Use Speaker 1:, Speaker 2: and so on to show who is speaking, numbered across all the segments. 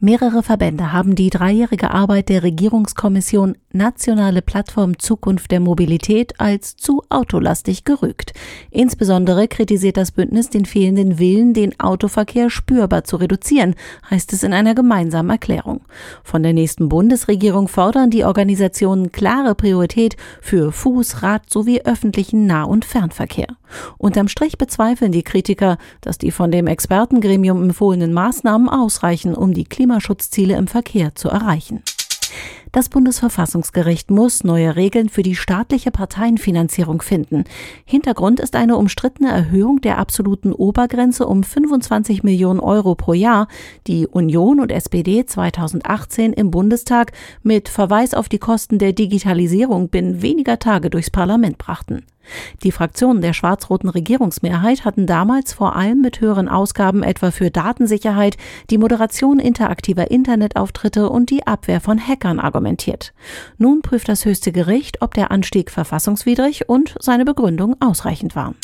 Speaker 1: Mehrere Verbände haben die dreijährige Arbeit der Regierungskommission Nationale Plattform Zukunft der Mobilität als zu autolastig gerügt. Insbesondere kritisiert das Bündnis den fehlenden Willen, den Autoverkehr spürbar zu reduzieren, heißt es in einer gemeinsamen Erklärung. Von der nächsten Bundesregierung fordern die Organisationen klare Priorität für Fuß, Rad sowie öffentlichen Nah- und Fernverkehr. Unterm Strich bezweifeln die Kritiker, dass die von dem Expertengremium empfohlenen Maßnahmen ausreichen, um die Klimaschutzziele im Verkehr zu erreichen. Das Bundesverfassungsgericht muss neue Regeln für die staatliche Parteienfinanzierung finden. Hintergrund ist eine umstrittene Erhöhung der absoluten Obergrenze um 25 Millionen Euro pro Jahr, die Union und SPD 2018 im Bundestag mit Verweis auf die Kosten der Digitalisierung binnen weniger Tage durchs Parlament brachten. Die Fraktionen der schwarz-roten Regierungsmehrheit hatten damals vor allem mit höheren Ausgaben etwa für Datensicherheit, die Moderation interaktiver Internetauftritte und die Abwehr von Hackern argumentiert. Nun prüft das höchste Gericht, ob der Anstieg verfassungswidrig und seine Begründung ausreichend war.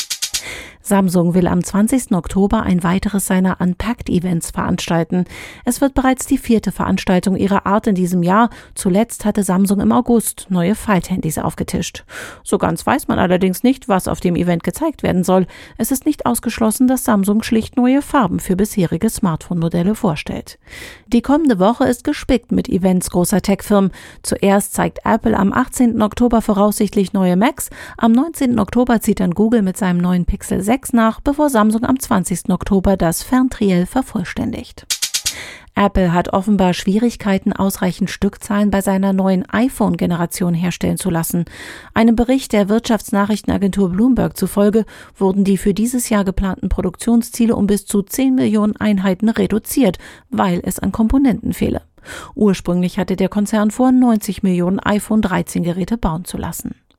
Speaker 1: Samsung will am 20. Oktober ein weiteres seiner Unpacked-Events veranstalten. Es wird bereits die vierte Veranstaltung ihrer Art in diesem Jahr. Zuletzt hatte Samsung im August neue Falthandys aufgetischt. So ganz weiß man allerdings nicht, was auf dem Event gezeigt werden soll. Es ist nicht ausgeschlossen, dass Samsung schlicht neue Farben für bisherige Smartphone-Modelle vorstellt. Die kommende Woche ist gespickt mit Events großer Tech-Firmen. Zuerst zeigt Apple am 18. Oktober voraussichtlich neue Macs. Am 19. Oktober zieht dann Google mit seinem neuen Pixel 6 6 nach, bevor Samsung am 20. Oktober das Ferntriell vervollständigt. Apple hat offenbar Schwierigkeiten, ausreichend Stückzahlen bei seiner neuen iPhone-Generation herstellen zu lassen. Einem Bericht der Wirtschaftsnachrichtenagentur Bloomberg zufolge wurden die für dieses Jahr geplanten Produktionsziele um bis zu 10 Millionen Einheiten reduziert, weil es an Komponenten fehle. Ursprünglich hatte der Konzern vor, 90 Millionen iPhone 13 Geräte bauen zu lassen.